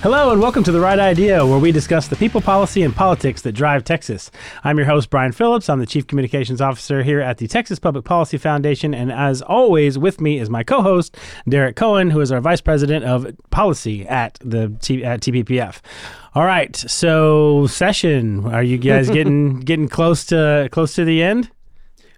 Hello and welcome to The Right Idea, where we discuss the people, policy, and politics that drive Texas. I'm your host, Brian Phillips. I'm the Chief Communications Officer here at the Texas Public Policy Foundation. And as always, with me is my co host, Derek Cohen, who is our Vice President of Policy at, the T- at TPPF. All right, so session. Are you guys getting getting close to close to the end?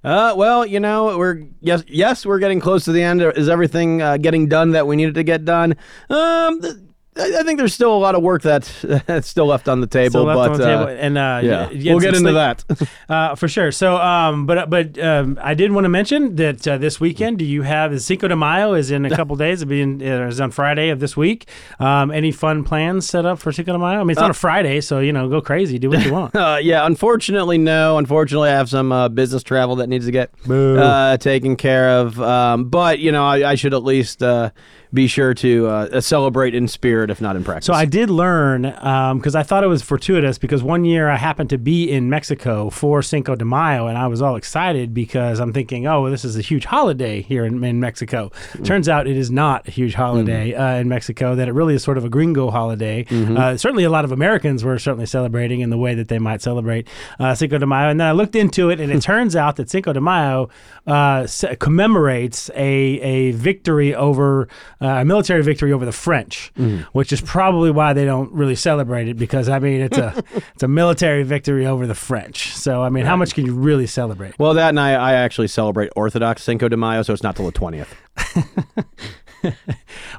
Uh, well, you know, we're yes, yes, we're getting close to the end. Is everything uh, getting done that we needed to get done? Um, th- I I think there's still a lot of work that's, that's still left on the table, Still left but on the uh, table, and uh, yeah, we'll get into sleep. that. uh, for sure. So, um, but but um, I did want to mention that uh, this weekend, do you have is Cinco de Mayo is in a couple days. It'll be in, uh, is on Friday of this week. Um, any fun plans set up for Cinco de Mayo? I mean, it's on a Friday, so you know, go crazy, do what you want. Uh, yeah, unfortunately, no. Unfortunately, I have some uh, business travel that needs to get uh, taken care of. Um, but you know, I, I should at least uh, be sure to uh, celebrate in spirit, if not in practice. So I did learn because I thought it was fortuitous because one year I happened to be in Mexico for Cinco de Mayo and I was all excited because I'm thinking, oh, this is a huge holiday here in, in Mexico. Turns out it is not a huge holiday uh, in Mexico. That it really is sort of a gringo holiday. Uh, certainly, a lot of Americans were certainly celebrating in the way that they might celebrate uh, Cinco de Mayo. And then I looked into it, and it turns out that Cinco de Mayo uh, commemorates a a victory over uh, Uh, a military victory over the French, mm. which is probably why they don't really celebrate it because I mean it's a it's a military victory over the French. So I mean, how much can you really celebrate? well, that and I, I actually celebrate Orthodox Cinco de Mayo, so it's not till the twentieth.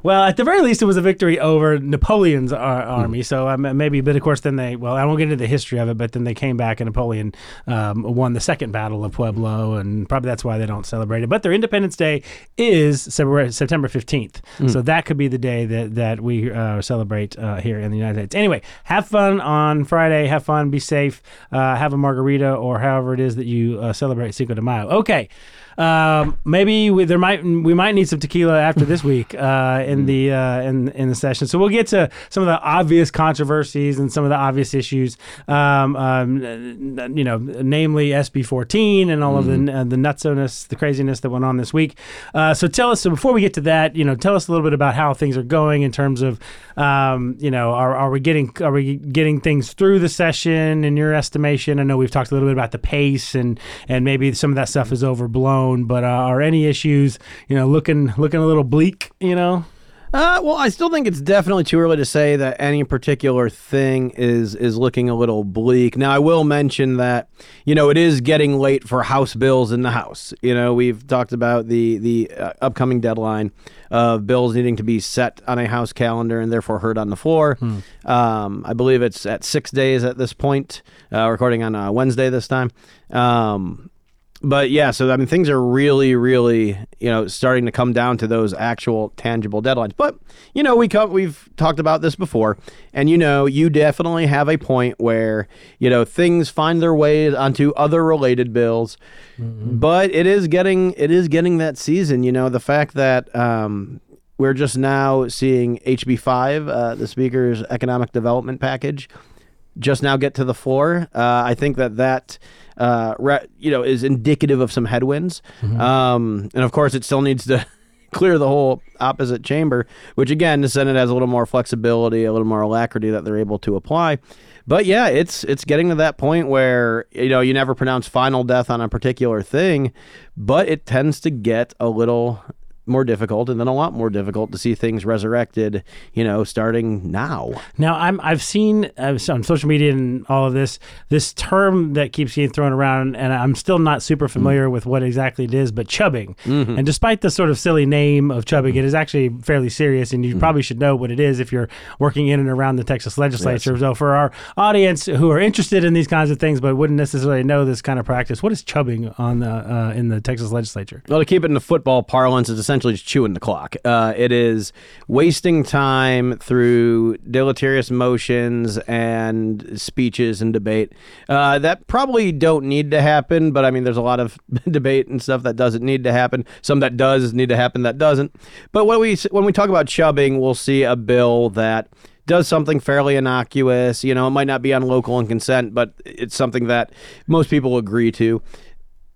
Well, at the very least, it was a victory over Napoleon's ar- army. So um, maybe, but of course, then they well, I won't get into the history of it, but then they came back and Napoleon um, won the second battle of Pueblo, and probably that's why they don't celebrate it. But their Independence Day is September September fifteenth, so that could be the day that that we uh, celebrate uh, here in the United States. Anyway, have fun on Friday. Have fun. Be safe. Uh, have a margarita or however it is that you uh, celebrate Cinco de Mayo. Okay. Um, maybe we, there might we might need some tequila after this week uh, in the uh, in in the session. So we'll get to some of the obvious controversies and some of the obvious issues. Um, um, you know, namely SB 14 and all of the uh, the nutsiness, the craziness that went on this week. Uh, so tell us. So before we get to that, you know, tell us a little bit about how things are going in terms of, um, you know, are, are we getting are we getting things through the session in your estimation? I know we've talked a little bit about the pace and and maybe some of that stuff is overblown. But uh, are any issues, you know, looking looking a little bleak? You know. Uh, well, I still think it's definitely too early to say that any particular thing is is looking a little bleak. Now, I will mention that you know it is getting late for House bills in the House. You know, we've talked about the the uh, upcoming deadline of bills needing to be set on a House calendar and therefore heard on the floor. Um, I believe it's at six days at this point. Uh, recording on uh, Wednesday this time. Um, but yeah, so I mean, things are really, really, you know, starting to come down to those actual tangible deadlines. But you know, we come, we've talked about this before, and you know, you definitely have a point where you know things find their way onto other related bills. But it is getting, it is getting that season. You know, the fact that um, we're just now seeing HB five, uh, the Speaker's economic development package, just now get to the floor. Uh, I think that that uh, re- you know is indicative of some headwinds, um, and of course it still needs to clear the whole opposite chamber. Which again, the Senate has a little more flexibility, a little more alacrity that they're able to apply. But yeah, it's it's getting to that point where you know you never pronounce final death on a particular thing, but it tends to get a little more difficult and then a lot more difficult to see things resurrected, you know, starting now. Now, I'm I've seen uh, on social media and all of this this term that keeps getting thrown around, and I'm still not super familiar with what exactly it is. But chubbing, and despite the sort of silly name of chubbing, it is actually fairly serious, and you probably should know what it is if you're working in and around the Texas legislature. So, for our audience who are interested in these kinds of things but wouldn't necessarily know this kind of practice, what is chubbing on the uh, in the Texas legislature? Well, to keep it in the football parlance, it's essentially just chewing the clock. Uh, it is wasting time through deleterious motions and speeches and debate uh, that probably don't need to happen. But I mean, there's a lot of debate and stuff that doesn't need to happen. Some that does need to happen that doesn't. But when we when we talk about chubbing, we'll see a bill that does something fairly innocuous. You know, it might not be on local and consent, but it's something that most people agree to.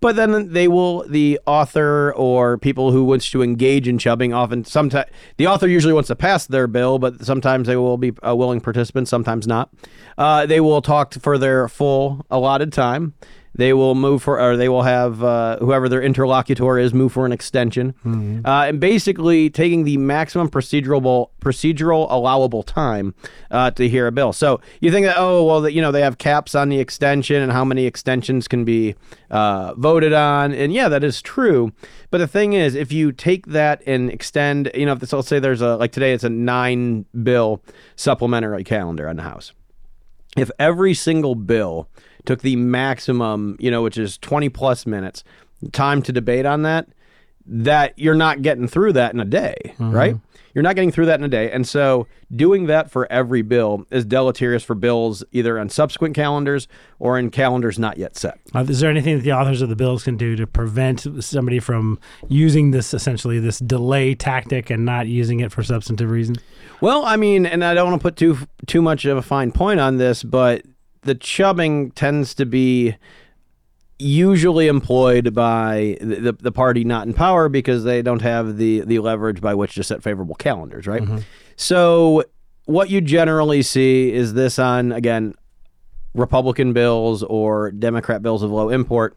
But then they will, the author or people who wants to engage in chubbing, often sometimes the author usually wants to pass their bill, but sometimes they will be a willing participant, sometimes not. Uh, they will talk for their full allotted time. They will move for, or they will have uh, whoever their interlocutor is move for an extension, Mm-hmm. uh, and basically taking the maximum procedural procedural allowable time uh, to hear a bill. So you think that oh well that you know they have caps on the extension and how many extensions can be uh, voted on, and yeah that is true. But the thing is, if you take that and extend, you know, if this, let's say there's a like today it's a nine bill supplementary calendar on the House if every single bill took the maximum, you know, which is 20 plus minutes, time to debate on that, that you're not getting through that in a day, right? You're not getting through that in a day. And so doing that for every bill is deleterious for bills either on subsequent calendars or in calendars not yet set. Uh, is there anything that the authors of the bills can do to prevent somebody from using this essentially this delay tactic and not using it for substantive reasons? Well, I mean, and I don't want to put too too much of a fine point on this, but the chubbing tends to be usually employed by the, the, party not in power because they don't have the the leverage by which to set favorable calendars, right? Mm-hmm. So what you generally see is this on again Republican bills or Democrat bills of low import,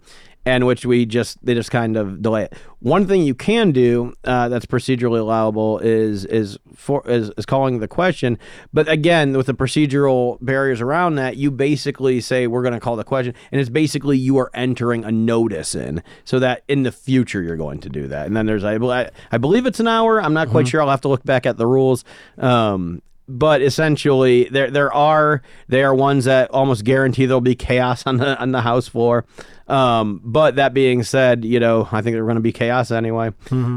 and which we just they just kind of delay it. One thing you can do uh, that's procedurally allowable is is for is, is calling the question, but again with the procedural barriers around that, you basically say we're going to call the question, and it's basically you are entering a notice in, so that in the future you're going to do that. And then there's I, I, I believe it's an hour. I'm not quite sure. I'll have to look back at the rules. Um, but essentially there there are there are ones that almost guarantee there'll be chaos on the on the house floor. Um, but that being said, you know I think there's going to be chaos anyway.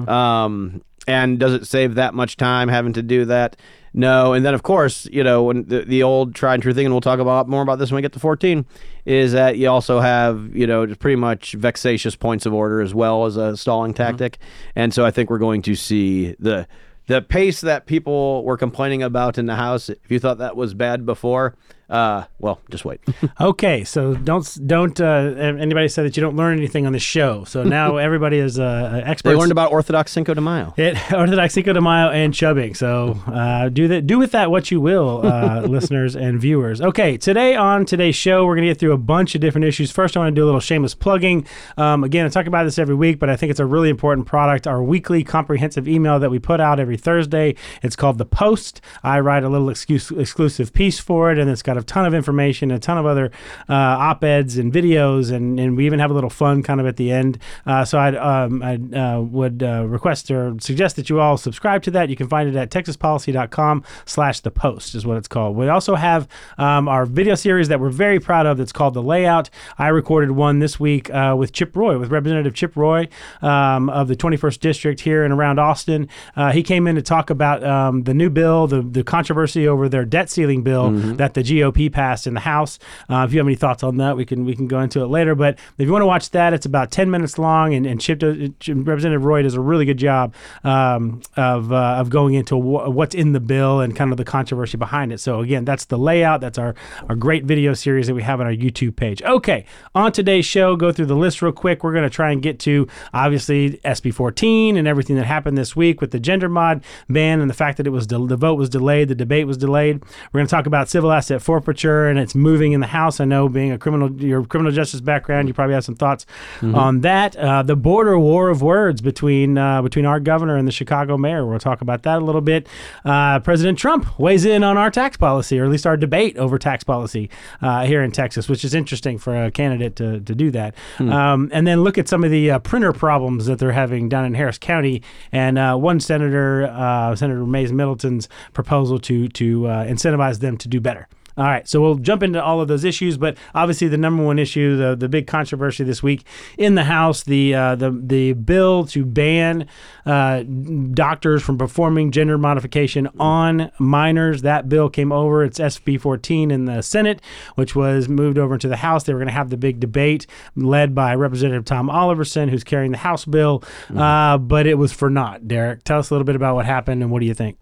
Um, and does it save that much time having to do that? No. And then of course you know when the, the old tried and true thing, and we'll talk about more about this when we get to 14, is that you also have you know just pretty much vexatious points of order as well as a stalling tactic. And so I think we're going to see the the pace that people were complaining about in the house if you thought that was bad before uh, well just wait Okay, so don't don't uh, anybody say that you don't learn anything on the show. So now everybody is uh, expert. they learned about orthodox cinco de mayo It Orthodox Cinco de Mayo and chubbing. So uh, do that. Do with that what you will, uh, listeners and viewers. Okay, today on today's show, we're gonna get through a bunch of different issues. First, I want to do a little shameless plugging. Um, again, I talk about this every week, but I think it's a really important product. Our weekly comprehensive email that we put out every Thursday. It's called the Post. I write a little excuse, exclusive piece for it, and it's got a ton of information, a ton of other uh, op eds and videos, and, and we even have a little fun kind of at the end. Uh, so I'd, um, I uh, would uh, request or suggest that you all subscribe to that. You can find it at texaspolicy.com slash the post is what it's called. We also have um, our video series that we're very proud of that's called The Layout. I recorded one this week uh, with Chip Roy, with Representative Chip Roy um, of the 21st District here and around Austin. Uh, he came in to talk about um, the new bill, the, the controversy over their debt ceiling bill that the GOP passed in the House. Uh, if you have any thoughts on that, we can we can go into it later. But if you want to watch that, it's about 10 minutes long, and, and Chip, does, Representative Roy does a really good job um, of, uh, of going into wh- what's in the bill and kind of the controversy behind it. So again, that's the layout. That's our, our great video series that we have on our YouTube page. Okay, on today's show, go through the list real quick. We're going to try and get to obviously SB 14 and everything that happened this week with the gender mod ban and the fact that it was del- the vote was delayed, the debate was delayed. We're going to talk about civil asset forfeiture and it's moving in the House. I know being a criminal, your criminal justice background, you probably have some thoughts on that. Uh, the border war of words between uh, between our governor and the Chicago mayor. We'll talk about that a little bit. Uh, President Trump weighs in on our tax policy, or at least our debate over tax policy uh, here in Texas, which is interesting for a candidate to, to do that. Um, and then look at some of the uh, printer problems that they're having down in Harris County. And uh, one senator, uh, Senator Mayes Middleton's proposal to to uh, incentivize them to do better. All right, so we'll jump into all of those issues, but obviously the number one issue, the the big controversy this week in the House, the uh, the the bill to ban uh, doctors from performing gender modification on minors. That bill came over. It's SB 14 in the Senate, which was moved over into the House. They were going to have the big debate led by Representative Tom Oliverson, who's carrying the House bill, uh, but it was for naught. Derek, tell us a little bit about what happened and what do you think?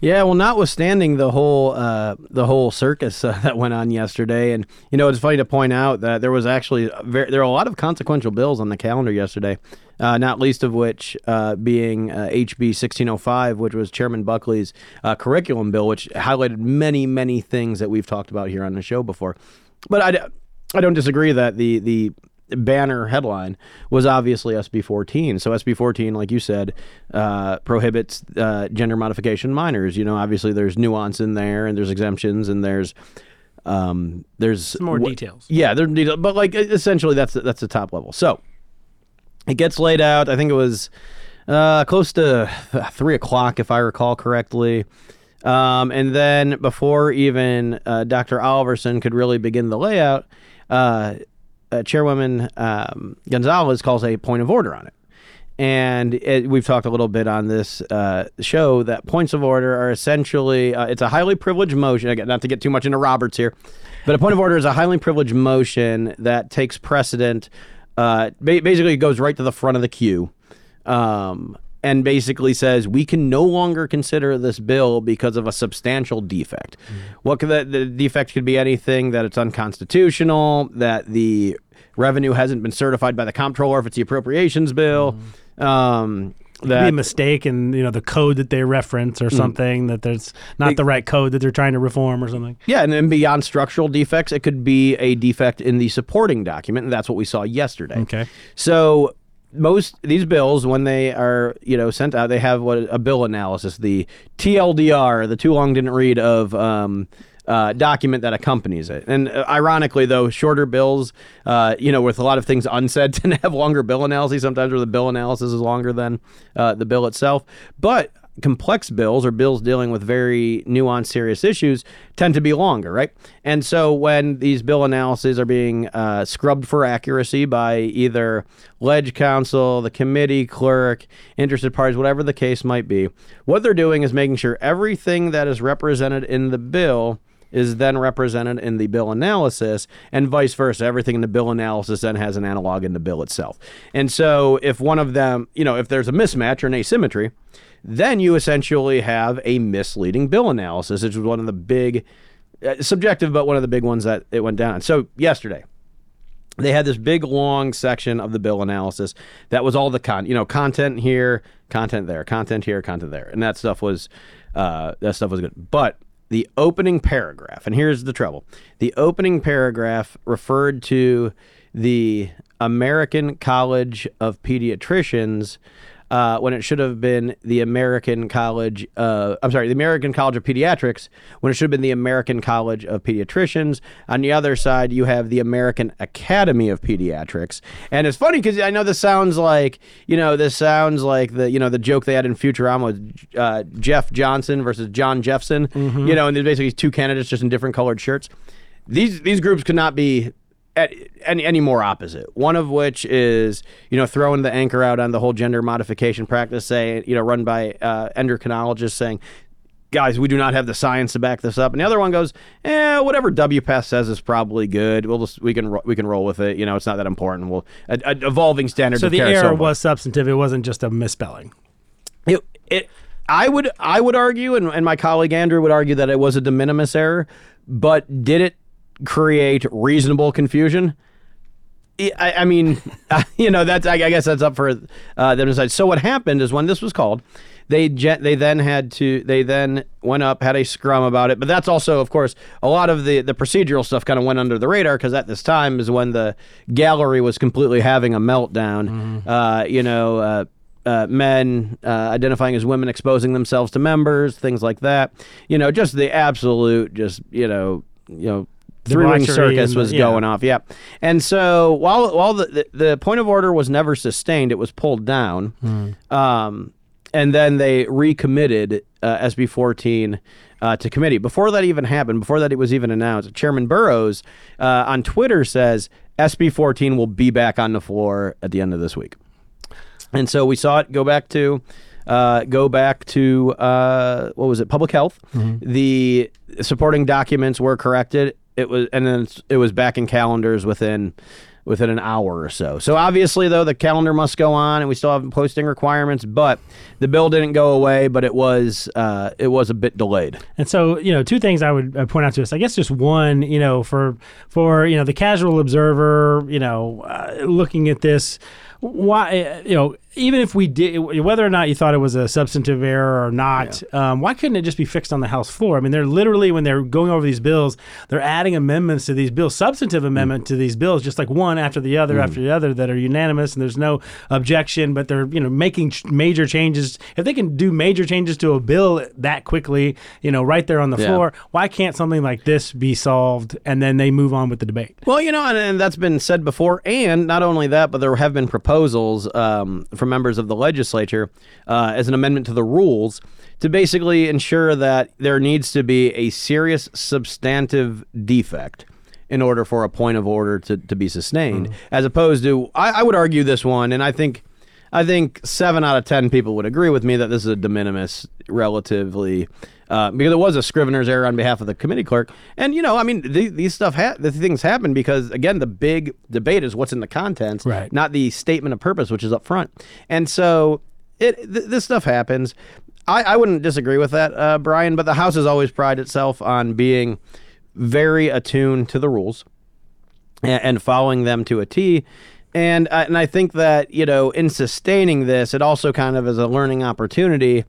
yeah well notwithstanding the whole uh, the whole circus Uh, that went on yesterday, and you know it's funny to point out that there was actually very, there are a lot of consequential bills on the calendar yesterday. Uh, not least of which uh, being uh, HB 1605, which was Chairman Buckley's uh, curriculum bill, which highlighted many, many things that we've talked about here on the show before. But I, I don't disagree that the the banner headline was obviously SB 14. So SB 14, like you said, uh, prohibits uh, gender modification minors. You know, obviously there's nuance in there, and there's exemptions, and there's um, there's Some more details. Yeah, there's details, but like essentially that's that's the top level. So it gets laid out. I think it was uh, close to three o'clock, if I recall correctly. Um, and then before even uh, Dr. Oliverson could really begin the layout, uh, uh, Chairwoman um, Gonzalez calls a point of order on it. And it, we've talked a little bit on this uh, show that points of order are essentially uh, it's a highly privileged motion. Again, not to get too much into Roberts here, but a point of order is a highly privileged motion that takes precedent. Uh, ba- basically, it goes right to the front of the queue. Um, and basically says we can no longer consider this bill because of a substantial defect. Mm. What could the, the defect could be anything that it's unconstitutional, that the revenue hasn't been certified by the comptroller if it's the appropriations bill. Mm. Um, that, be a mistake in you know the code that they reference or mm. something that there's not it, the right code that they're trying to reform or something. Yeah, and then beyond structural defects, it could be a defect in the supporting document, and that's what we saw yesterday. Okay. So most these bills when they are you know sent out they have what a bill analysis the tldr the too long didn't read of um, uh, document that accompanies it. And uh, ironically, though, shorter bills, uh, you know, with a lot of things unsaid, tend to have longer bill analyses sometimes, where the bill analysis is longer than uh, the bill itself. But complex bills or bills dealing with very nuanced, serious issues tend to be longer, right? And so when these bill analyses are being uh, scrubbed for accuracy by either ledge counsel, the committee clerk, interested parties, whatever the case might be, what they're doing is making sure everything that is represented in the bill is then represented in the bill analysis, and vice versa. Everything in the bill analysis then has an analog in the bill itself. And so, if one of them, you know, if there's a mismatch or an asymmetry, then you essentially have a misleading bill analysis, which was one of the big, uh, subjective, but one of the big ones that it went down. So yesterday, they had this big long section of the bill analysis that was all the con, you know, content here, content there, content here, content there, and that stuff was, uh, that stuff was good. But the opening paragraph, and here's the trouble: the opening paragraph referred to the American College of Pediatricians uh, when it should have been the American College. Uh, I'm sorry, the American College of Pediatrics when it should have been the American College of Pediatricians. On the other side, you have the American Academy of Pediatrics, and it's funny because I know this sounds like you know this sounds like the you know the joke they had in Futurama with uh, Jeff Johnson versus John Jeffson. Mm-hmm. You know, and there's basically two candidates just in different colored shirts. These these groups could not be any, any more opposite. One of which is, you know, throwing the anchor out on the whole gender modification practice, say, you know, run by uh, endocrinologists saying, guys, we do not have the science to back this up. And the other one goes, eh, whatever WPATH says is probably good. We'll just we can we can roll with it. You know, it's not that important. We'll a, a evolving standard. So the error so was substantive. It wasn't just a misspelling. It it. I would I would argue, and, and my colleague Andrew would argue that it was a de minimis error, but did it create reasonable confusion. I, I mean, you know, that's I guess that's up for uh, them to decide. So what happened is when this was called, they they then had to they then went up had a scrum about it. But that's also, of course, a lot of the the procedural stuff kind of went under the radar because at this time is when the gallery was completely having a meltdown. Mm-hmm. Uh, you know. Uh, uh, men uh, identifying as women exposing themselves to members, things like that. You know, just the absolute, just you know, you know, three ring circus was yeah. going off. Yeah, and so while while the, the, the point of order was never sustained, it was pulled down. Hmm. Um, and then they recommitted uh, SB 14 uh, to committee. Before that even happened, before that it was even announced, Chairman Burrows uh, on Twitter says SB 14 will be back on the floor at the end of this week. And so we saw it go back to. Uh, go back to uh, what was it? Public health. Mm-hmm. The supporting documents were corrected, it was and then it was back in calendars within within an hour or so. So obviously, though, the calendar must go on, and we still have posting requirements. But the bill didn't go away, but it was uh, it was a bit delayed. And so, you know, two things I would uh, point out to us. I guess just one, you know, for for you know the casual observer, you know, uh, looking at this, why, uh, you know, even if we did, whether or not you thought it was a substantive error or not, yeah. um, why couldn't it just be fixed on the House floor? I mean, they're literally when they're going over these bills, they're adding amendments to these bills, substantive amendment mm. to these bills, just like one after the other mm. after the other that are unanimous and there's no objection. But they're you know making ch- major changes. If they can do major changes to a bill that quickly, you know, right there on the yeah. floor, why can't something like this be solved and then they move on with the debate? Well, you know, and, and that's been said before, and not only that, but there have been proposals um, from members of the legislature uh, as an amendment to the rules to basically ensure that there needs to be a serious substantive defect in order for a point of order to, to be sustained, mm. as opposed to I, I would argue this one, and I think I think seven out of ten people would agree with me that this is a de minimis, relatively, uh, because it was a Scrivener's error on behalf of the committee clerk. And you know, I mean, the, these stuff, ha- the things happen because again, the big debate is what's in the contents, right. not the statement of purpose, which is up front. And so, it th- this stuff happens. I, I wouldn't disagree with that, uh, Brian. But the House has always prided itself on being very attuned to the rules and, and following them to a T and uh, and I think that you know in sustaining this, it also kind of is a learning opportunity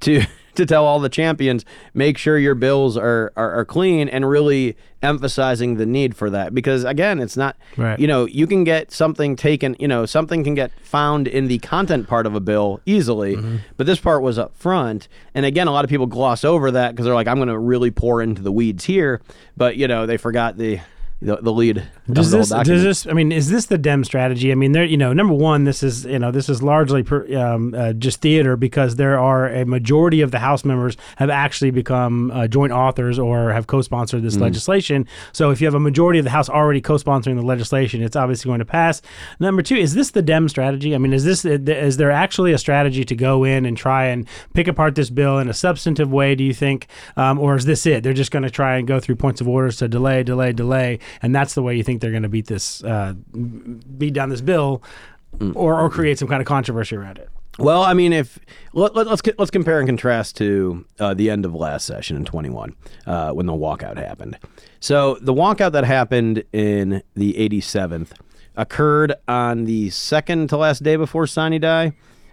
to to tell all the champions make sure your bills are, are, are clean and really emphasizing the need for that because again it's not right. you know you can get something taken you know something can get found in the content part of a bill easily mm-hmm. but this part was up front and again a lot of people gloss over that because they're like i'm going to really pour into the weeds here but you know they forgot the the, the lead. Does this, does this? I mean, is this the Dem strategy? I mean, there. You know, number one, this is you know this is largely per, um, uh, just theater because there are a majority of the House members have actually become uh, joint authors or have co-sponsored this mm. legislation. So if you have a majority of the House already co-sponsoring the legislation, it's obviously going to pass. Number two, is this the Dem strategy? I mean, is this is there actually a strategy to go in and try and pick apart this bill in a substantive way? Do you think, um, or is this it? They're just going to try and go through points of orders to delay, delay, delay and that's the way you think they're going to beat this, uh, beat down this bill, mm. or or create some kind of controversy around it. Well, I mean, if let, us let's, let's compare and contrast to uh, the end of last session in 21 uh, when the walkout happened. So the walkout that happened in the 87th occurred on the second to last day before Sine Die,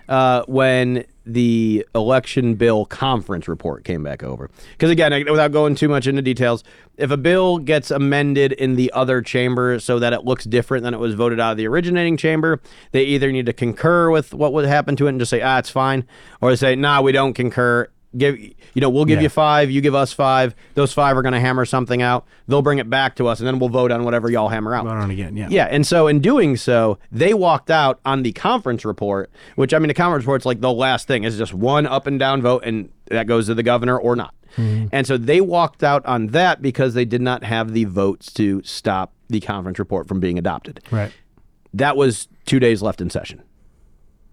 uh, when the election bill conference report came back over. Because again, without going too much into details, if a bill gets amended in the other chamber so that it looks different than it was voted out of the originating chamber, they either need to concur with what would happen to it and just say, ah, it's fine, or they say, nah, we don't concur give you know we'll give yeah. you five you give us five. Those five are going to hammer something out. They'll bring it back to us and then we'll vote on whatever y'all hammer out. Vote on again yeah. Yeah and so in doing so they walked out on the conference report which i mean the conference report's like the last thing. Is just one up and down vote and that goes to the governor or not. Mm-hmm. and so they walked out on that because they did not have the votes to stop the conference report from being adopted. Right. That was two days left in session.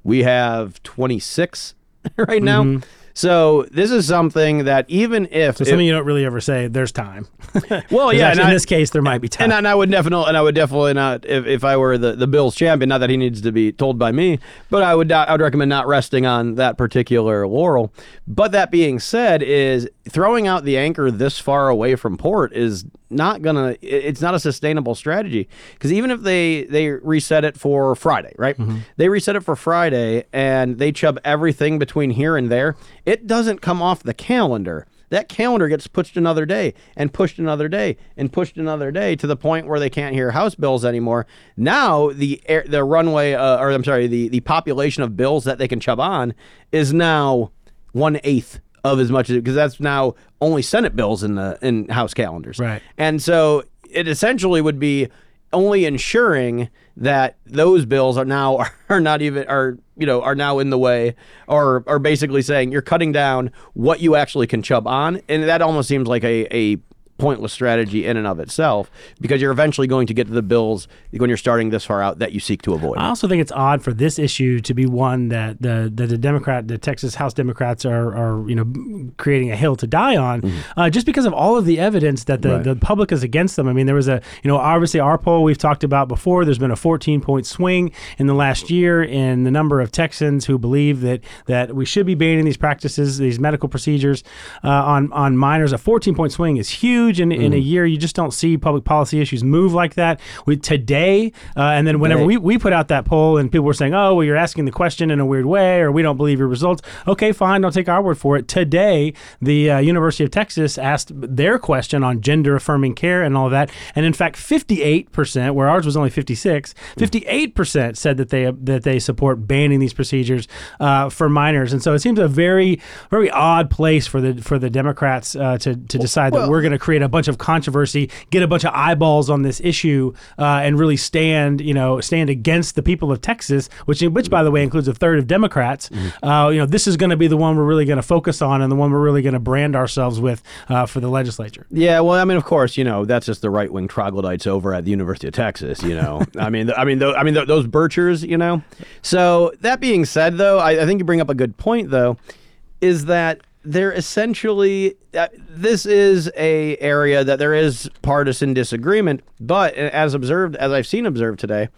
We have 26 right now. Mm-hmm. So this is something that even if so something it, you don't really ever say, there's time. well, yeah, in I, this case, there might be time. And, and, I would definitely, and I would definitely not, if, if I were the, the Bills champion, not that he needs to be told by me, but I would I would recommend not resting on that particular laurel. But that being said, is throwing out the anchor this far away from port is not gonna it's not a sustainable strategy. Because even if they they reset it for friday right? Mm-hmm. they reset it for friday and they chub everything between here and there it doesn't come off the calendar. That calendar gets pushed another day and pushed another day and pushed another day to the point where they can't hear house bills anymore. Now the air, the runway uh, or i'm sorry the the population of bills that they can chub on is now one eighth of as much as because that's now only Senate bills in the in House calendars. Right. And so it essentially would be only ensuring that those bills are now are not even are you know are now in the way or are basically saying you're cutting down what you actually can chub on and that almost seems like a a pointless strategy in and of itself because you're eventually going to get to the bills when you're starting this far out that you seek to avoid. I also think it's odd for this issue to be one that the that the Democrat, the Texas House Democrats are, are you know creating a hill to die on, mm-hmm. uh, just because of all of the evidence that the, right. the public is against them. I mean, there was a you know obviously our poll we've talked about before. There's been a 14 point swing in the last year in the number of Texans who believe that that we should be banning these practices, these medical procedures uh, on on minors. A 14 point swing is huge in, mm. in a mm. year. You just don't see public policy issues move like that. with today, uh, and then whenever we, we put out that poll and people were saying, oh, well, you're asking the question in a weird way, or we don't believe your results. Okay, fine, don't take our word for it. Today, the uh, University of Texas asked their question on gender affirming care and all that, and in fact, 58%, where ours was only 56, 58% said that they that they support banning these procedures uh, for minors, and so it seems a very very odd place for the for the Democrats uh, to to decide well, that we're going to create a bunch of controversy, get a bunch of eyeballs on this issue, uh, and really stand you know stand against the people of Texas, which which by the way includes a third of Democrats. Mm-hmm. Uh, you know this is going to be the one we're really going to focus on and the one we're really going to brand ourselves with uh, for the legislature. Yeah, well, I mean, of course, you know that's just the right wing troglodytes over at the University of Texas. You know, I mean, I mean, I mean, those Birchers. You know, so that being said, though, I, I think you bring up a good point, though, is that they're essentially uh, this is a area that there is partisan disagreement, but as observed, as I've seen observed today,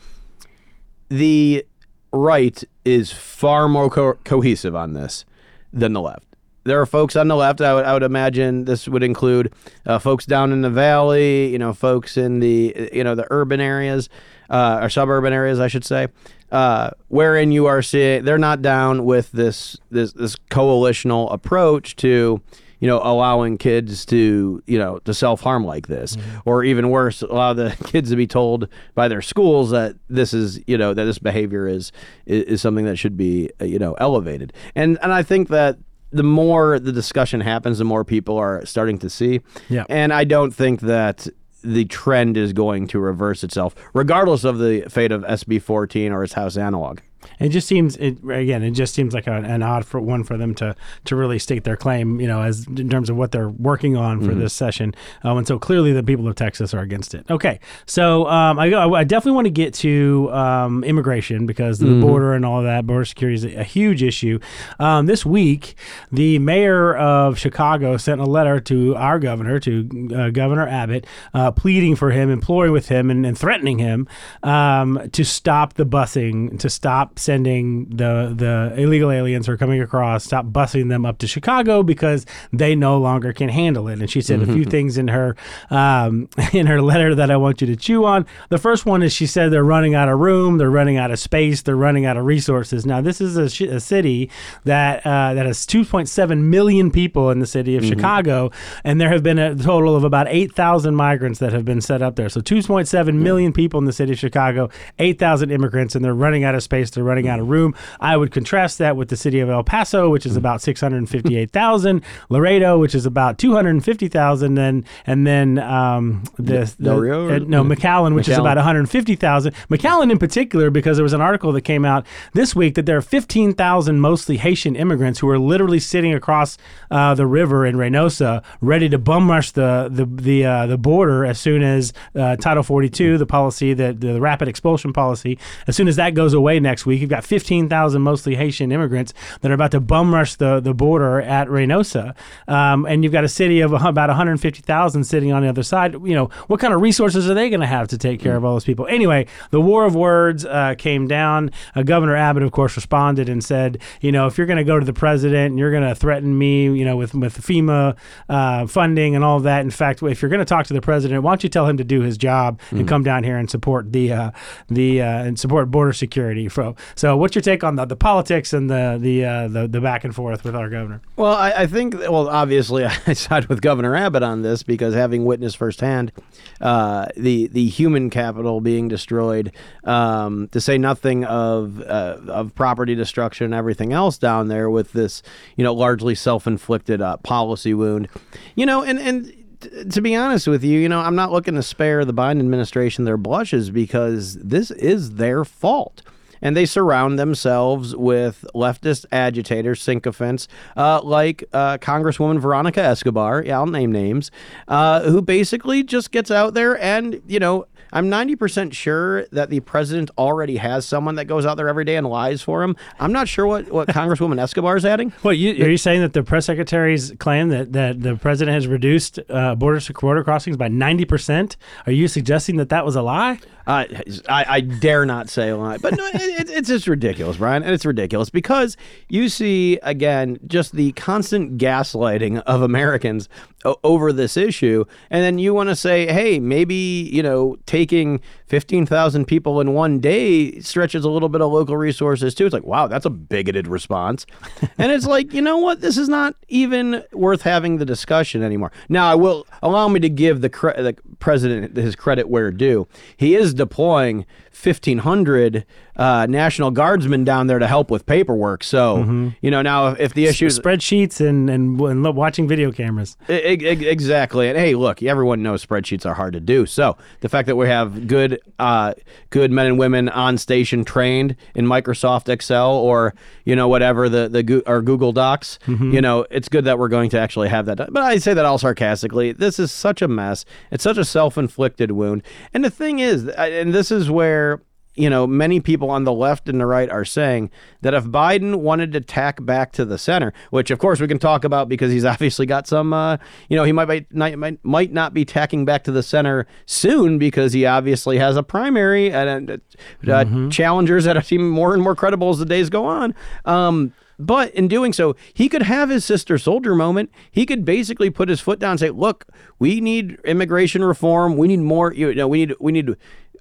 the right is far more co- cohesive on this than the left. There are folks on the left. I would, I would imagine this would include uh, folks down in the valley, you know, folks in the you know the urban areas uh, or suburban areas, I should say, uh, wherein you are seeing they're not down with this this this coalitional approach to you know allowing kids to you know to self harm like this, mm-hmm. or even worse, allow the kids to be told by their schools that this is you know that this behavior is is, is something that should be uh, you know elevated, and and I think that the more the discussion happens, the more people are starting to see. Yeah. And I don't think that the trend is going to reverse itself, regardless of the fate of SB 14 or its House analog. It just seems, it, again, it just seems like a, an odd for one for them to to really state their claim, you know, as in terms of what they're working on for mm-hmm. this session. Um, and so clearly, the people of Texas are against it. Okay, so um, I, I, definitely want to get to um, immigration because the mm-hmm. border and all of that border security is a, a huge issue. Um, this week, the mayor of Chicago sent a letter to our governor, to uh, Governor Abbott, uh, pleading for him, imploring with him, and, and threatening him um, to stop the busing, to stop sending the the illegal aliens who are coming across, stop busing them up to Chicago because they no longer can handle it. And she said mm-hmm. a few mm-hmm. things in her um, in her letter that I want you to chew on. The first one is she said they're running out of room, they're running out of space, they're running out of resources. Now this is a, sh- a city that uh, that has 2.7 million people in the city of mm-hmm. Chicago, and there have been a total of about 8,000 migrants that have been set up there. So 2.7 million people in the city of Chicago, 8,000 immigrants, and they're running out of space. They're running out of room. I would contrast that with the city of El Paso, which is about 658,000, Laredo, which is about 250,000, then and then um, the, the uh, no McAllen, which McAllen. is about 150,000. McAllen in particular, because there was an article that came out this week that there are 15,000 mostly Haitian immigrants who are literally sitting across uh, the river in Reynosa, ready to bum rush the the the, uh, the border as soon as uh, Title 42, the policy that the rapid expulsion policy, as soon as that goes away next week you've got 15,000 mostly Haitian immigrants that are about to bum rush the, the border at Reynosa. Um, and you've got a city of about 150,000 sitting on the other side. You know, what kind of resources are they going to have to take care of all those people? Anyway, the war of words uh, came down. Uh, Governor Abbott, of course, responded and said, you know, if you're going to go to the president and you're going to threaten me, you know, with, with FEMA uh, funding and all that, in fact, if you're going to talk to the president, why don't you tell him to do his job mm-hmm. and come down here and support the, uh, the, uh, and support border security. So, so, what's your take on the, the politics and the the, uh, the the back and forth with our governor? Well, I, I, think well, obviously, I side with Governor Abbott on this because having witnessed firsthand uh, the the human capital being destroyed, um, to say nothing of uh, of property destruction and everything else down there with this, you know, largely self inflicted uh, policy wound, you know, and and to be honest with you, you know, I'm not looking to spare the Biden administration their blushes because this is their fault. And they surround themselves with leftist agitators, sycophants, uh, like uh, Congresswoman Veronica Escobar. Yeah, I'll name names, uh, who basically just gets out there and you know I'm 90% sure that the president already has someone that goes out there every day and lies for him. I'm not sure what, what Congresswoman Escobar is adding. Well, you, are you saying that the press secretary's claim that, that the president has reduced uh, border border crossings by 90%? Are you suggesting that that was a lie? I, I, dare not say a lie, but no, it, it's just ridiculous, Brian. And it's ridiculous because you see, again, just the constant gaslighting of Americans over this issue. And then you want to say, hey, maybe, you know, taking 15,000 people in one day stretches a little bit of local resources too. It's like, wow, that's a bigoted response. and it's like, you know what? This is not even worth having the discussion anymore. Now, I will allow me to give the, cre- the president his credit where due. He is deploying 1,500 uh, National Guardsmen down there to help with paperwork. So, mm-hmm. you know, now if, the issue is spreadsheets and, and, and watching video cameras. exactly. And hey, look, everyone knows spreadsheets are hard to do. So the fact that we have good, uh, good men and women on station trained in Microsoft Excel or, you know, whatever the, the or Google Docs, mm-hmm. you know, it's good that we're going to actually have that. Done. But I say that all sarcastically. This is such a mess. It's such a self inflicted wound. And the thing is, and this is where you know, many people on the left and the right are saying that if Biden wanted to tack back to the center, which of course we can talk about because he's obviously got some, uh, you know, he might, might might, might not be tacking back to the center soon because he obviously has a primary and uh, mm-hmm. challengers that seem more and more credible as the days go on. Um, but in doing so, he could have his Sister Souljah moment. He could basically put his foot down and say, "Look, we need immigration reform. We need more. You know, we need we need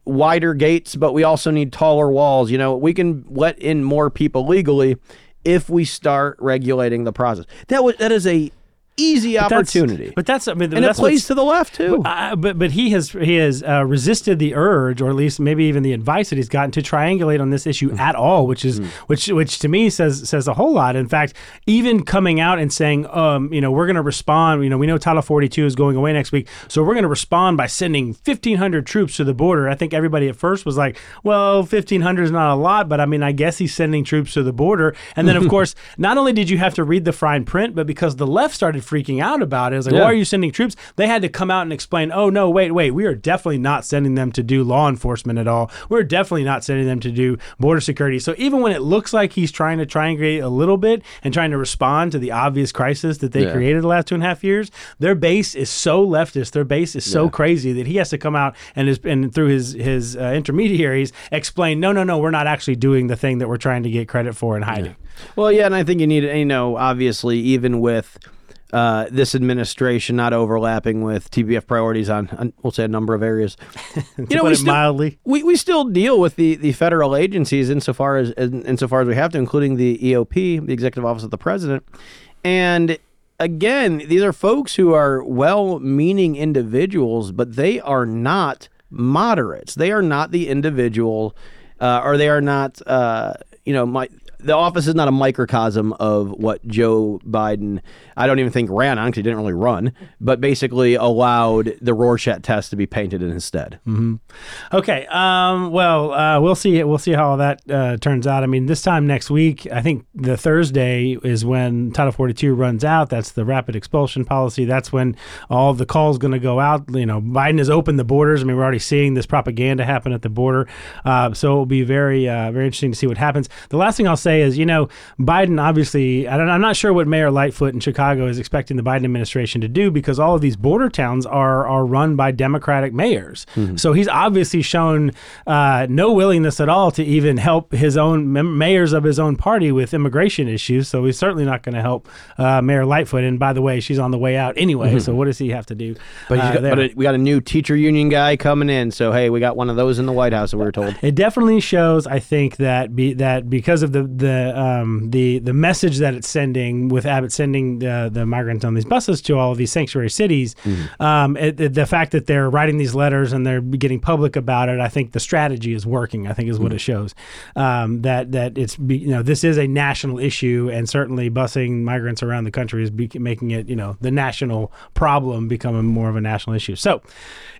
wider gates, but we also need taller walls. You know, we can let in more people legally if we start regulating the process. That was that is a easy but opportunity. But that's I mean, and that's it plays to the left too. But, uh, but, but he has he has uh, resisted the urge, or at least maybe even the advice that he's gotten to triangulate on this issue mm. at all, which is mm. which which to me says says a whole lot. In fact, even coming out and saying, um, you know, we're going to respond. You know, we know Title 42 is going away next week, so we're going to respond by sending 1,500 troops to the border. I think everybody at first was like, well, 1,500 is not a lot, but I mean, I guess he's sending troops to the border. And then of course, not only did you have to read the fine print, but because the left started freaking out about it. It was like, yeah. why are you sending troops? They had to come out and explain, oh, no, wait, wait, we are definitely not sending them to do law enforcement at all. We're definitely not sending them to do border security. So even when it looks like he's trying to triangulate a little bit and trying to respond to the obvious crisis that they yeah. created the last two and a half years, their base is so leftist, their base is so yeah. crazy that he has to come out and, his, and through his, his uh, intermediaries explain, no, no, no, we're not actually doing the thing that we're trying to get credit for and hiding. Well, yeah, and I think you need, to you know, obviously, even with uh, this administration not overlapping with TPPF priorities on, on, we'll say a number of areas. you know, we still, mildly, we, we still deal with the, the federal agencies insofar as insofar as we have to, including the EOP, the Executive Office of the President, and again, these are folks who are well-meaning individuals, but they are not moderates. They are not the individual, uh, or they are not, uh, you know, my the office is not a microcosm of what Joe Biden, I don't even think ran on because he didn't really run, but basically allowed the Rorschach test to be painted in his stead. Mm-hmm. Okay. Um, well, uh, we'll see. We'll see how that uh, turns out. I mean, this time next week, I think the Thursday is when Title 42 runs out. That's the rapid expulsion policy. That's when all the calls going to go out. You know, Biden has opened the borders. I mean, we're already seeing this propaganda happen at the border. Uh, so it will be very, uh, very interesting to see what happens. The last thing I'll say say is, you know, Biden obviously, I am not sure what Mayor Lightfoot in Chicago is expecting the Biden administration to do because all of these border towns are are run by Democratic mayors. Mm-hmm. So he's obviously shown uh, no willingness at all to even help his own mayors of his own party with immigration issues. So he's certainly not going to help uh, Mayor Lightfoot. And by the way, she's on the way out anyway. Mm-hmm. So what does he have to do? But, uh, got, but we got a new teacher union guy coming in. So hey, we got one of those in the White House. we were told it definitely shows. I think that be, that that because of the the um, the the message that it's sending with Abbott sending the the migrants on these buses to all of these sanctuary cities, um, it, it- the fact that they're writing these letters and they're getting public about it, I think the strategy is working. I think is what it shows um, that that it's be, you know this is a national issue and certainly busing migrants around the country is be, making it you know the national problem becoming more of a national issue. So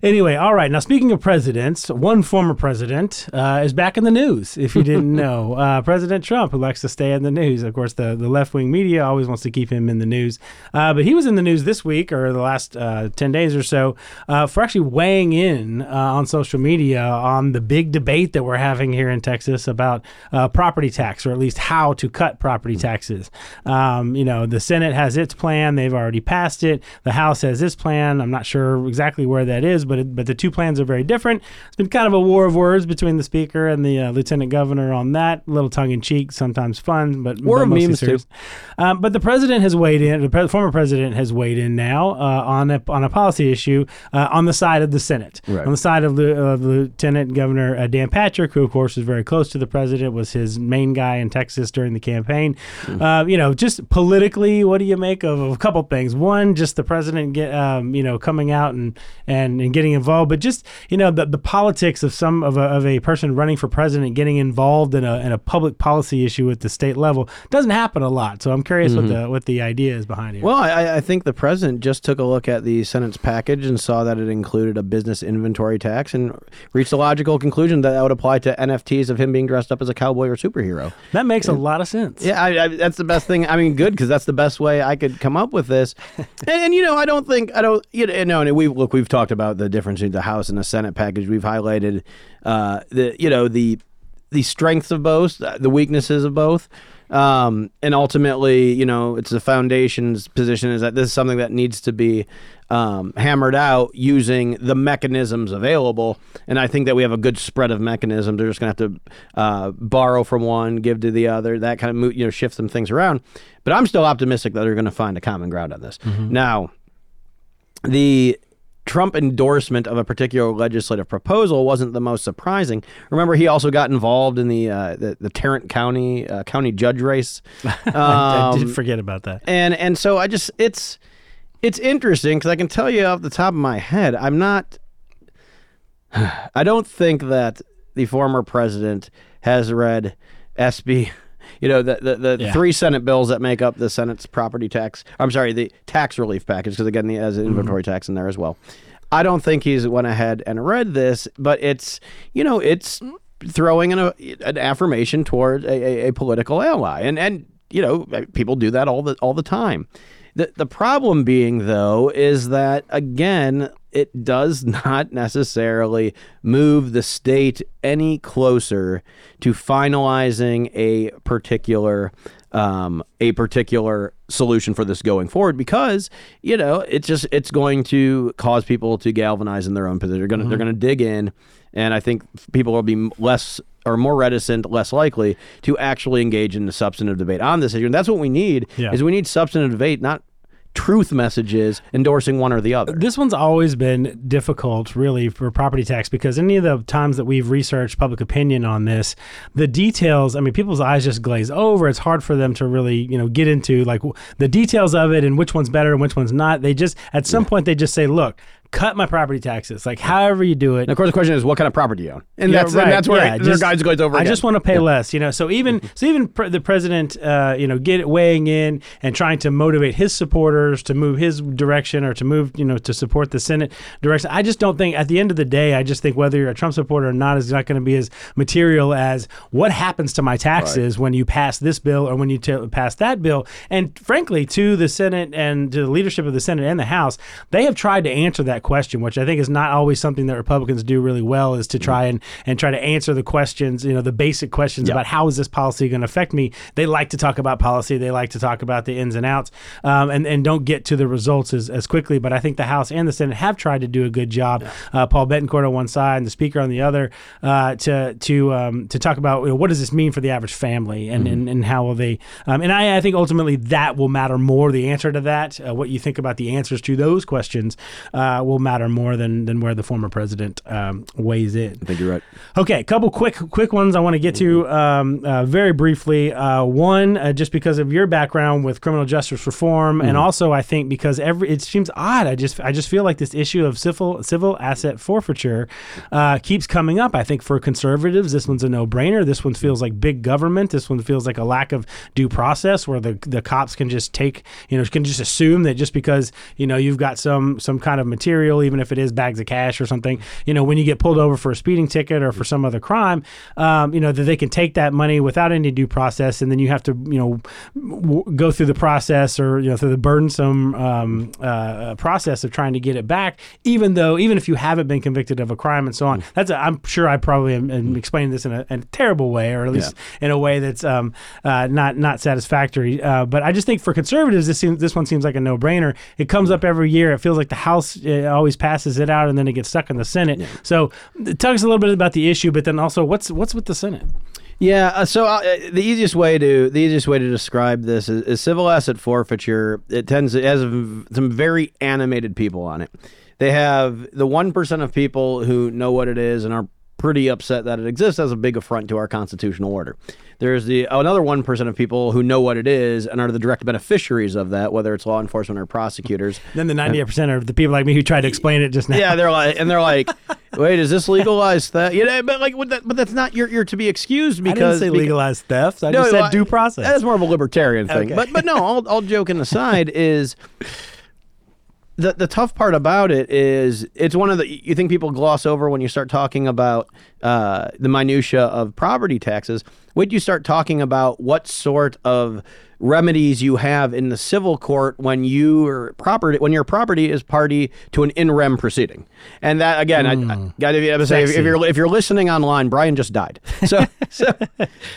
anyway, all right. Now speaking of presidents, one former president uh, is back in the news. If you didn't know, uh, President Trump, who likes to stay in the news. Of course, the the left wing media always wants to keep him in the news, uh, but he was in the news this week or the last uh, ten days or so uh, for actually weighing in uh, on social media on the big debate that we're having here in Texas about uh, property tax, or at least how to cut property taxes. Um, you know, the Senate has its plan; they've already passed it. The House has its plan. I'm not sure exactly where that is, but it, but the two plans are very different. It's been kind of a war of words between the Speaker and the uh, Lieutenant Governor on that. A little tongue in cheek, sometimes fun, but War but memes, too. serious. Um, but the president has weighed in. The pre- former president has weighed in now uh, on a on a policy issue uh, on the side of the Senate, Right. on the side of, of Lieutenant Governor uh, Dan Patrick, who of course is very close to the president, was his main guy in Texas during the campaign. Uh, you know, just politically, what do you make of, of a couple things? One, just the president get um, you know coming out and, and and getting involved, but just you know the, the politics of some of a, of a person running for president getting involved in a in a public policy issue at the state level doesn't happen a lot. So I'm curious what the what the idea is behind it. Well, I, I think the president just took a look at the Senate's package and saw that it included a business inventory tax and reached a logical conclusion that that would apply to NFTs of him being dressed up as a cowboy or superhero. that makes a lot of sense. Yeah, I, I, that's the best thing. I mean, good because that's the best way I could come up with this. and, and you know, I don't think I don't. You know, and we look. We've talked about the difference between the House and the Senate package. We've highlighted uh, the you know the the strengths of both, uh, the weaknesses of both. Um, and ultimately, you know, it's the foundation's position is that this is something that needs to be um, hammered out using the mechanisms available. And I think that we have a good spread of mechanisms. They're just going to have to uh, borrow from one, give to the other, that kind of, you know, shift some things around. But I'm still optimistic that they're going to find a common ground on this. Now, the Trump endorsement of a particular legislative proposal wasn't the most surprising. Remember, he also got involved in the uh, the, the Tarrant County uh, county judge race, I Um, did forget about that. and and so I just it's it's interesting because I can tell you off the top of my head, I'm not. I don't think that the former president has read SB. You know the the, the Yeah. three Senate bills that make up the Senate's property tax. I'm sorry, the tax relief package because again he has an mm-hmm. inventory tax in there as well. I don't think he's went ahead and read this, but it's you know it's throwing in a, an affirmation toward a, a, a political ally, and and you know people do that all the all the time. The the problem being though is that again it does not necessarily move the state any closer to finalizing a particular um, a particular solution for this going forward because you know it's just it's going to cause people to galvanize in their own position. They're gonna they're gonna dig in, and I think people will be less or more reticent, less likely to actually engage in the substantive debate on this issue. And that's what we need Yeah. is we need substantive debate, not truth messages endorsing one or the other. This one's always been difficult, really, for property tax because any of the times that we've researched public opinion on this, the details, I mean, people's eyes just glaze over. It's hard for them to really, you know, get into like the details of it and which one's better and which one's not. They just, at some point, they just say, look, cut my property taxes. Like, however you do it. And of course, the question is, what kind of property do you own? And Yeah, that's right. and that's where Yeah, their just- guys goes over. I again. just want to pay less, you know. So even so, even pr- the president, uh, you know, get weighing in and trying to motivate his supporters to move his direction or to move, you know, to support the Senate direction. I just don't think, at the end of the day, I just think whether you're a Trump supporter or not is not going to be as material as what happens to my taxes when you pass this bill or when you t- pass that bill. And frankly, to the Senate and to the leadership of the Senate and the House, they have tried to answer that question, which I think is not always something that Republicans do really well, is to try and and try to answer the questions, you know, the basic questions about how is this policy going to affect me. They like to talk about policy, they like to talk about the ins and outs, um, and and don't get to the results as, as quickly. But I think the House and the Senate have tried to do a good job. Uh, Paul Bettencourt on one side and the Speaker on the other uh, to to um, to talk about you know, what does this mean for the average family and and, and how will they. Um, and I, I think ultimately that will matter more. The answer to that, uh, what you think about the answers to those questions, uh, will matter more than than where the former president um, weighs in. I think you're right. Okay, a couple quick quick ones I want to get to um, uh, very briefly. Uh, one, uh, just because of your background with criminal justice reform, and also I think because every it seems odd. I just I just feel like this issue of civil civil asset forfeiture uh, keeps coming up. I think for conservatives, this one's a no brainer. This one feels like big government. This one feels like a lack of due process, where the the cops can just take you know can just assume that just because you know you've got some some kind of material, even if it is bags of cash or something, you know when you get pulled over for a speeding ticket or for some other crime, um, you know that they can take that money without any due process, and then you have to you know w- go through the process or you know through the burdensome um, uh, process of trying to get it back, even though even if you haven't been convicted of a crime and so on. That's a, I'm sure I probably am, am explaining this in a, in a terrible way, or at least in a way that's um, uh, not not satisfactory. Uh, but I just think for conservatives, this seems, this one seems like a no brainer. It comes up every year. It feels like the House uh, always passes it out, and then it gets stuck in the Senate. So tell us a little bit about the issue, but then also what's what's with the Senate? Yeah. Uh, so uh, the easiest way to the easiest way to describe this is, is civil asset forfeiture. It tends it has some very animated people on it. They have the one percent of people who know what it is and are pretty upset that it exists as a big affront to our constitutional order. There's the another one percent of people who know what it is and are the direct beneficiaries of that, whether it's law enforcement or prosecutors. Then the uh, 98 percent are the people like me who tried to explain it just now. Yeah, they're like, and they're like, wait, is this legalized theft? You know, but like, what that, but that's not you're you're to be excused I didn't because say legalized theft. I No, just said well, due process. That's more of a libertarian thing. Okay. But but no, all, all joking aside is the the tough part about it is it's one of the you think people gloss over when you start talking about uh, the minutia of property taxes. When you start talking about what sort of remedies you have in the civil court when you your property when your property is party to an in rem proceeding, and that again, I, I got to say if, if you're if you're listening online, Brian just died. So so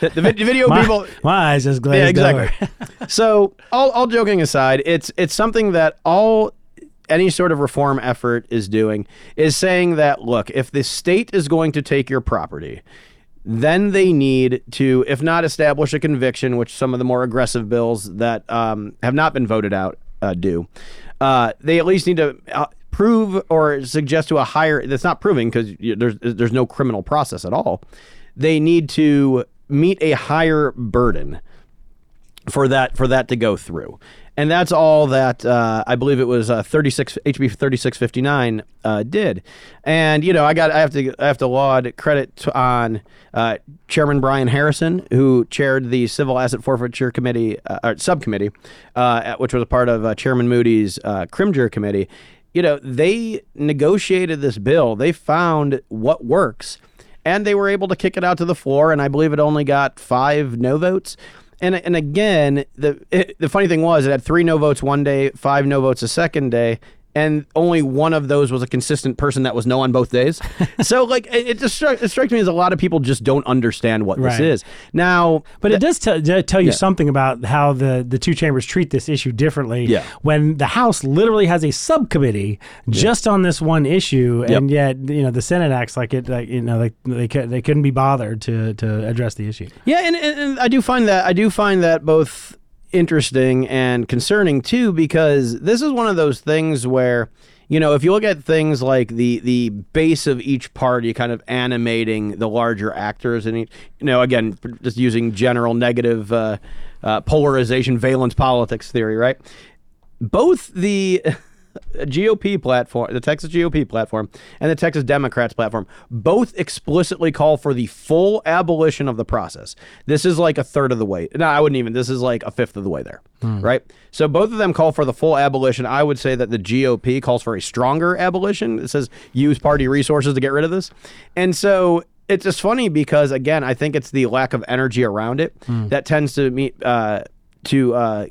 the, the video my, people my eyes just glazed yeah, exactly. so, all, all joking aside, it's it's something that all any sort of reform effort is doing is saying that look, if the state is going to take your property, then they need to, if not establish a conviction, which some of the more aggressive bills that um, have not been voted out uh, do, uh, they at least need to. Uh, prove or suggest to a higher that's not proving because there's there's no criminal process at all they need to meet a higher burden for that for that to go through. And that's all that uh, I believe it was uh, 36 HB 3659 uh, did. And you know, I got I have to I have to laud credit to, on uh, Chairman Brian Harrison, who chaired the Civil Asset Forfeiture Committee uh, or subcommittee, uh, which was a part of Chairman Moody's uh, Crim Jur committee. You know, they negotiated this bill. They found what works and they were able to kick it out to the floor. And I believe it only got five no votes. And and again, the it, the funny thing was, it had three no votes one day, five no votes a second day. And only one of those was a consistent person that was no on both days. so, like, it, it just struck, it strikes me as a lot of people just don't understand what Right. this is. Now, But it does tell d- tell you Yeah. something about how the, the two chambers treat this issue differently. Yeah. When the House literally has a subcommittee just on this one issue, and yet you know the Senate acts like it like you know like they cou- they couldn't be bothered to to address the issue. Yeah, and, and, and I do find that I do find that both interesting and concerning too, because this is one of those things where you know if you look at things like the the base of each party kind of animating the larger actors, and you know again just using general negative uh, uh, polarization valence politics theory, right? Both the GOP platform, the Texas GOP platform, and the Texas Democrats platform both explicitly call for the full abolition of the process. This is like a third of the way. No, I wouldn't even. This is like a fifth of the way there, right? So both of them call for the full abolition. I would say that the GOP calls for a stronger abolition. It says use party resources to get rid of this, and so. It's just funny because again, I think it's the lack of energy around it that tends to meet uh, to uh,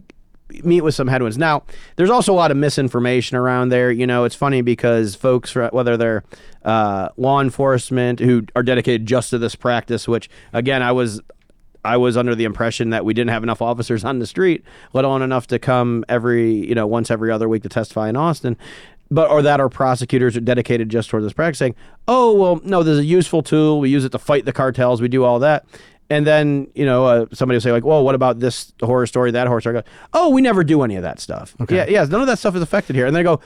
meet with some headwinds. Now, there's also a lot of misinformation around there. You know, it's funny because folks, whether they're uh, law enforcement who are dedicated just to this practice, which again, I was. I was under the impression that we didn't have enough officers on the street, let alone enough to come every, you know, once every other week to testify in Austin. But or that our prosecutors are dedicated just toward this practice, saying, "Oh, well, no, this is a useful tool. We use it to fight the cartels. We do all that." And then, you know, uh, somebody will say, like, well, what about this horror story, that horror story? I go, oh, we never do any of that stuff. Yeah, yeah, none of that stuff is affected here. And then I go,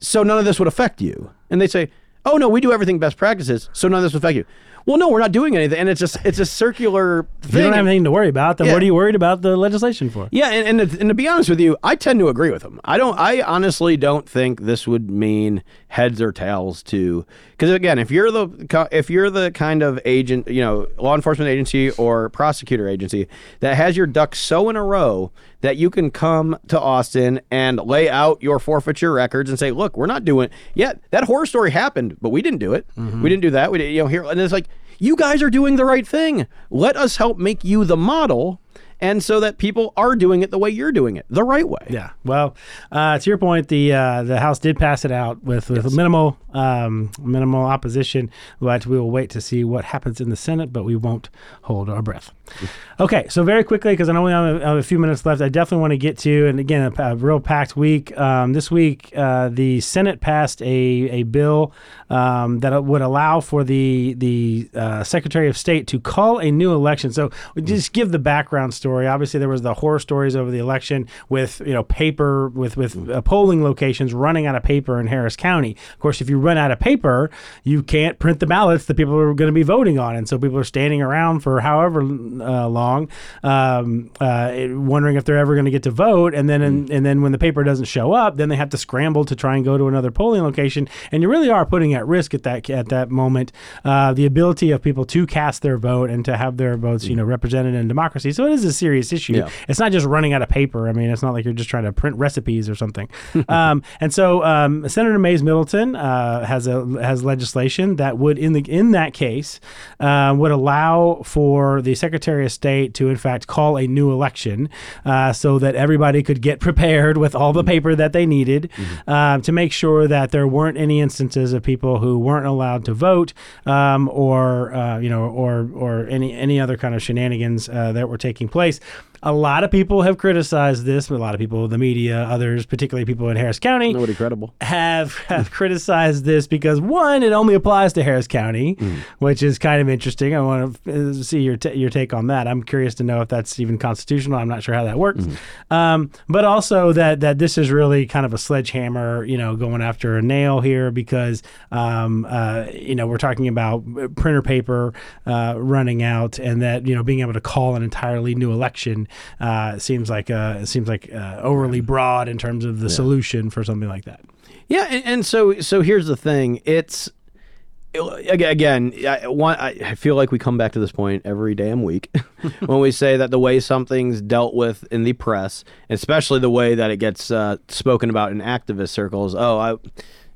so none of this would affect you. And they say, oh no, we do everything best practices, so none of this would affect you. Well, no, we're not doing anything, and it's just it's a circular If thing. you don't have anything to worry about, then Yeah. what are you worried about the legislation for? Yeah, and, and, and to be honest with you, I tend to agree with him. I don't. I honestly don't think this would mean heads or tails to because again, if you're the if you're the kind of agent, you know, law enforcement agency or prosecutor agency that has your ducks so in a row that you can come to Austin and lay out your forfeiture records and say, look, we're not doing. Yeah, that horror story happened, but we didn't do it. Mm-hmm. We didn't do that. We didn't, you know here, and it's like you guys are doing the right thing. Let us help make you the model and so that people are doing it the way you're doing it, the right way. Yeah. Well, uh, to your point, the uh, the House did pass it out with, with minimal um, minimal opposition, but we will wait to see what happens in the Senate. But we won't hold our breath. Okay. So very quickly, because I know we have a, a few minutes left, I definitely want to get to, and again, a, a real packed week. Um, this week, uh, the Senate passed a a bill um, that would allow for the the uh, Secretary of State to call a new election. So we just give the background story. Obviously, there was the horror stories over the election with you know paper with with uh, polling locations running out of paper in Harris County. Of course, if you run out of paper, you can't print the ballots that people are going to be voting on, and so people are standing around for however uh, long, um, uh, wondering if they're ever going to get to vote. And then and, and then when the paper doesn't show up, then they have to scramble to try and go to another polling location, and you really are putting at risk at that at that moment uh, the ability of people to cast their vote and to have their votes you know represented in democracy. So it is a serious issue. Yeah. It's not just running out of paper. I mean, it's not like you're just trying to print recipes or something. um, and so um, Senator Mayes Middleton uh, has a has legislation that would in the in that case uh, would allow for the Secretary of State to in fact call a new election uh, so that everybody could get prepared with all the paper that they needed um, to make sure that there weren't any instances of people who weren't allowed to vote um, or uh, you know or or any any other kind of shenanigans uh, that were taking place. A lot of people have criticized this. A lot of people, the media, others, particularly people in Harris County, Nobody credible. have have criticized this because one, it only applies to Harris County, which is kind of interesting. I want to see your ta your take on that. I'm curious to know if that's even constitutional. I'm not sure how that works, um, but also that that this is really kind of a sledgehammer, you know, going after a nail here because um, uh, you know we're talking about printer paper uh, running out, and that you know being able to call an entirely new election uh, seems like uh, it seems like uh, overly broad in terms of the solution for something like that. Yeah, and, and so so here's the thing. It's again, I, one, I feel like we come back to this point every damn week when we say that the way something's dealt with in the press, especially the way that it gets uh, spoken about in activist circles. Oh, I.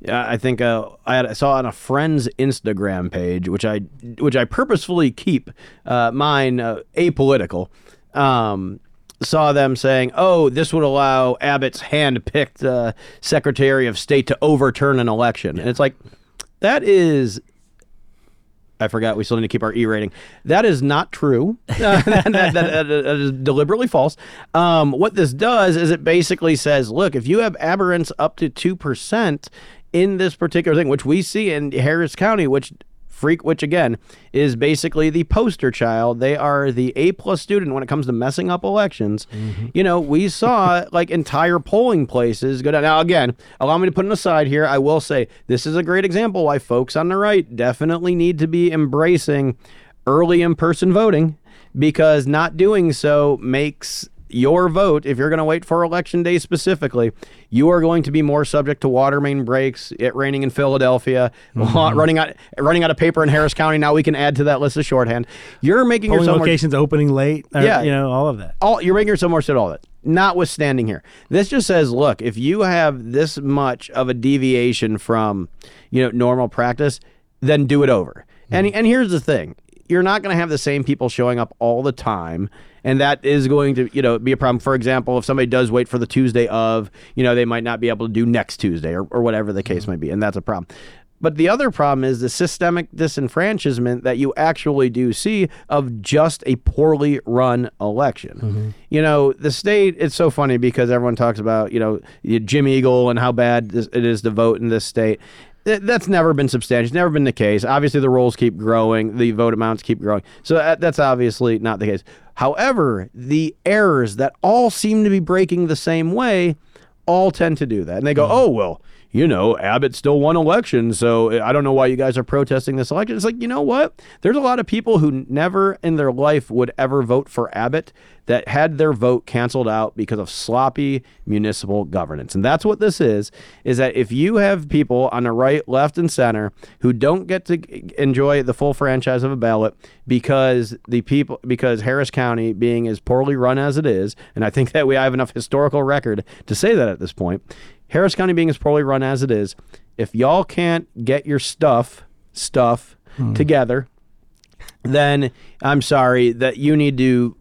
Yeah, I think uh, I, had, I saw on a friend's Instagram page, which I which I purposefully keep uh, mine uh, apolitical. Um, saw them saying, "Oh, this would allow Abbott's hand-picked uh, Secretary of State to overturn an election," and it's like that is. I forgot. We still need to keep our E rating. That is not true. Uh, that, that- that- that is deliberately false. Um, what this does is it basically says, look, if you have aberrants up to two percent in this particular thing, which we see in Harris County, which freak, which again is basically the poster child. They are the A plus student when it comes to messing up elections. Mm-hmm. You know, we saw like entire polling places go down. Now, again, allow me to put an aside here. I will say this is a great example why folks on the right definitely need to be embracing early in person voting because not doing so makes your vote, if you're going to wait for election day specifically, you are going to be more subject to water main breaks, it raining in Philadelphia, mm-hmm. running out running out of paper in Harris County. Now we can add to that list of shorthand. You're making polling yourself more, locations opening late. or, Yeah. you know all of that. all you're making yourself more set all that. Notwithstanding here, this just says, look, if you have this much of a deviation from, you know, normal practice, then do it over. And mm-hmm. and here's the thing: you're not going to have the same people showing up all the time, and that is going to, you know, be a problem. For example, if somebody does wait for the Tuesday of, you know, they might not be able to do next Tuesday or, or whatever the case mm-hmm. might be, and that's a problem. But the other problem is the systemic disenfranchisement that you actually do see of just a poorly run election. Mm-hmm. You know, the state, it's so funny because everyone talks about, you know, Jim Eagle and how bad it is to vote in this state. Th- That's never been substantial. It's never been the case. Obviously, the rolls keep growing, the vote amounts keep growing. So that, that's obviously not the case. However, the errors that all seem to be breaking the same way all tend to do that. And they go, hmm. oh, well, you know, Abbott still won election, so eh, I don't know why you guys are protesting this election. It's like, you know what? There's a lot of people who never in their life would ever vote for Abbott that had their vote canceled out because of sloppy municipal governance. And that's what this is is that if you have people on the right, left and center who don't get to enjoy the full franchise of a ballot because the people because Harris County being as poorly run as it is, and I think that we have enough historical record to say that at this point, Harris County being as poorly run as it is, if y'all can't get your stuff stuff hmm. together, then I'm sorry that you need to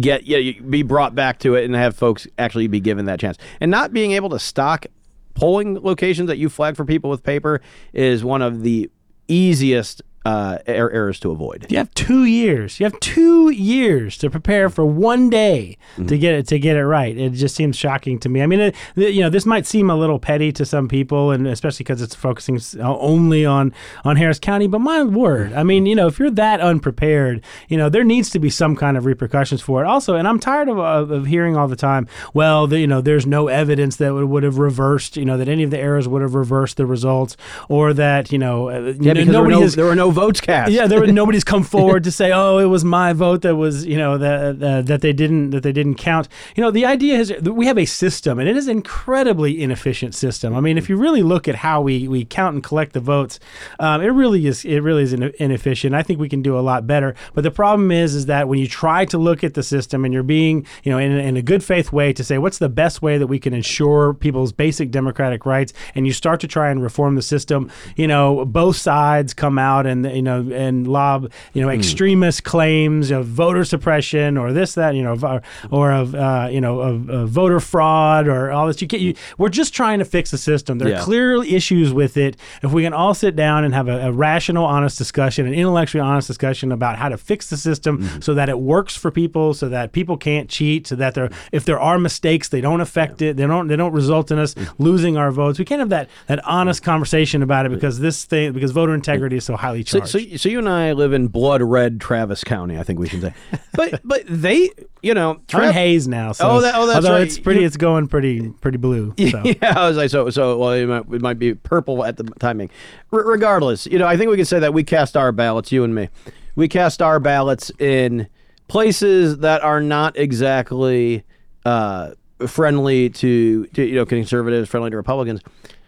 get yeah you- be brought back to it and have folks actually be given that chance. And not being able to stock polling locations that you flag for people with paper is one of the easiest uh, er- errors to avoid. You have two years. You have two years to prepare for one day to get it to get it right. It just seems shocking to me. I mean, it, you know, this might seem a little petty to some people, and especially because it's focusing uh, only on on Harris County. But my word, I mean, you know, if you're that unprepared, you know, there needs to be some kind of repercussions for it. Also, and I'm tired of, of, of hearing all the time, well, the, you know, there's no evidence that would, would have reversed, you know, that any of the errors would have reversed the results, or that you know, uh, Yeah, there nobody no, has there were no votes cast. yeah, there was nobody's come forward to say, "Oh, it was my vote that was, you know, that uh, that they didn't that they didn't count." You know, the idea is that we have a system, and it is an incredibly inefficient system. I mean, if you really look at how we we count and collect the votes, um, it really is it really is inefficient. I think we can do a lot better. But the problem is, is that when you try to look at the system and you're being, you know, in, in a good faith way to say what's the best way that we can ensure people's basic democratic rights, and you start to try and reform the system, you know, both sides come out and you know and lob you know hmm. extremist claims of voter suppression or this that you know uh, or of uh, you know of, of voter fraud or all this. You get you. We're just trying to fix the system. There Yeah. are clear issues with it. If we can all sit down and have a, a rational, honest discussion, an intellectually honest discussion about how to fix the system hmm. so that it works for people, so that people can't cheat, so that there if there are mistakes, they don't affect it. They don't they don't result in us hmm. losing our votes. We can't have that that honest conversation about it because this thing because voter integrity is so highly charged. so, so you and I live in blood red Travis County, I think we should say. but but they, you know, I'm Hays now. So Oh, that- oh, that's although right. it's pretty, it's going pretty pretty blue. So. Yeah, I was like, so, so, well, it might, it might be purple at the timing. R- regardless, you know, I think we can say that we cast our ballots, you and me. We cast our ballots in places that are not exactly uh, friendly to, to, you know, conservatives, friendly to Republicans.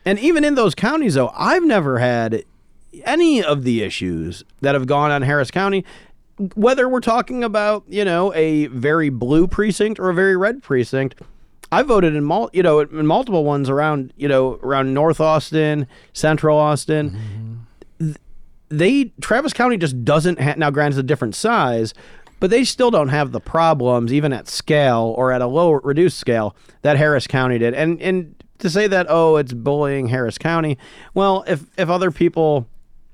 And even in those counties, though, I've never had any of the issues that have gone on Harris County whether we're talking about you know a very blue precinct or a very red precinct i voted in mul- you know in multiple ones around you know around north austin central austin. Th- they travis county just doesn't have now granted it's a different size but they still don't have the problems even at scale or at a low reduced scale that harris county did. And and to say that oh it's bullying harris county well if if other people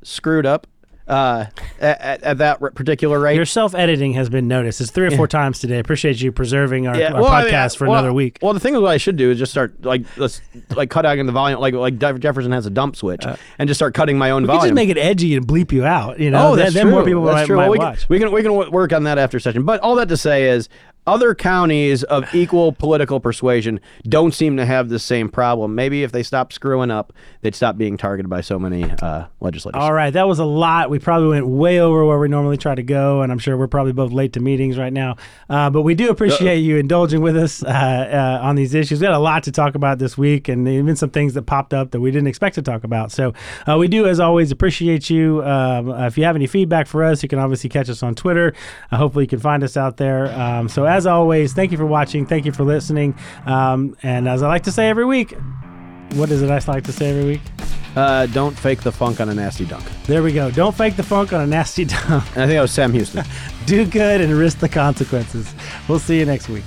screwed up uh, at, at, at that particular rate. Your self editing has been noticed. It's three or four times today. Appreciate you preserving our, our well, I podcast mean, for well, another week. Well, the thing is, what I should do is just start like let's like cut down the volume, like like Jefferson has a dump switch, and just start cutting my own Uh, we volume. just make it edgy and bleep you out. You know, oh, that's then, true. then more people that's might, true. might Well, we, watch. Can, we can we can work on that after session. But all that to say is. Other counties of equal political persuasion don't seem to have the same problem. Maybe if they stop screwing up, they'd stop being targeted by so many uh, legislators. All right, that was a lot. We probably went way over where we normally try to go, and I'm sure we're probably both late to meetings right now. Uh, but we do appreciate you indulging with us uh, uh, on these issues. We had a lot to talk about this week, and even some things that popped up that we didn't expect to talk about. So uh, we do, as always, appreciate you. Um, uh, if you have any feedback for us, you can obviously catch us on Twitter. Uh, hopefully, you can find us out there. Um, so as always, thank you for watching. Thank you for listening. Um, and as I like to say every week, what is it I like to say every week? Uh, don't fake the funk on a nasty dunk. There we go. Don't fake the funk on a nasty dunk. And I think that was Sam Houston. Do good and risk the consequences. We'll see you next week.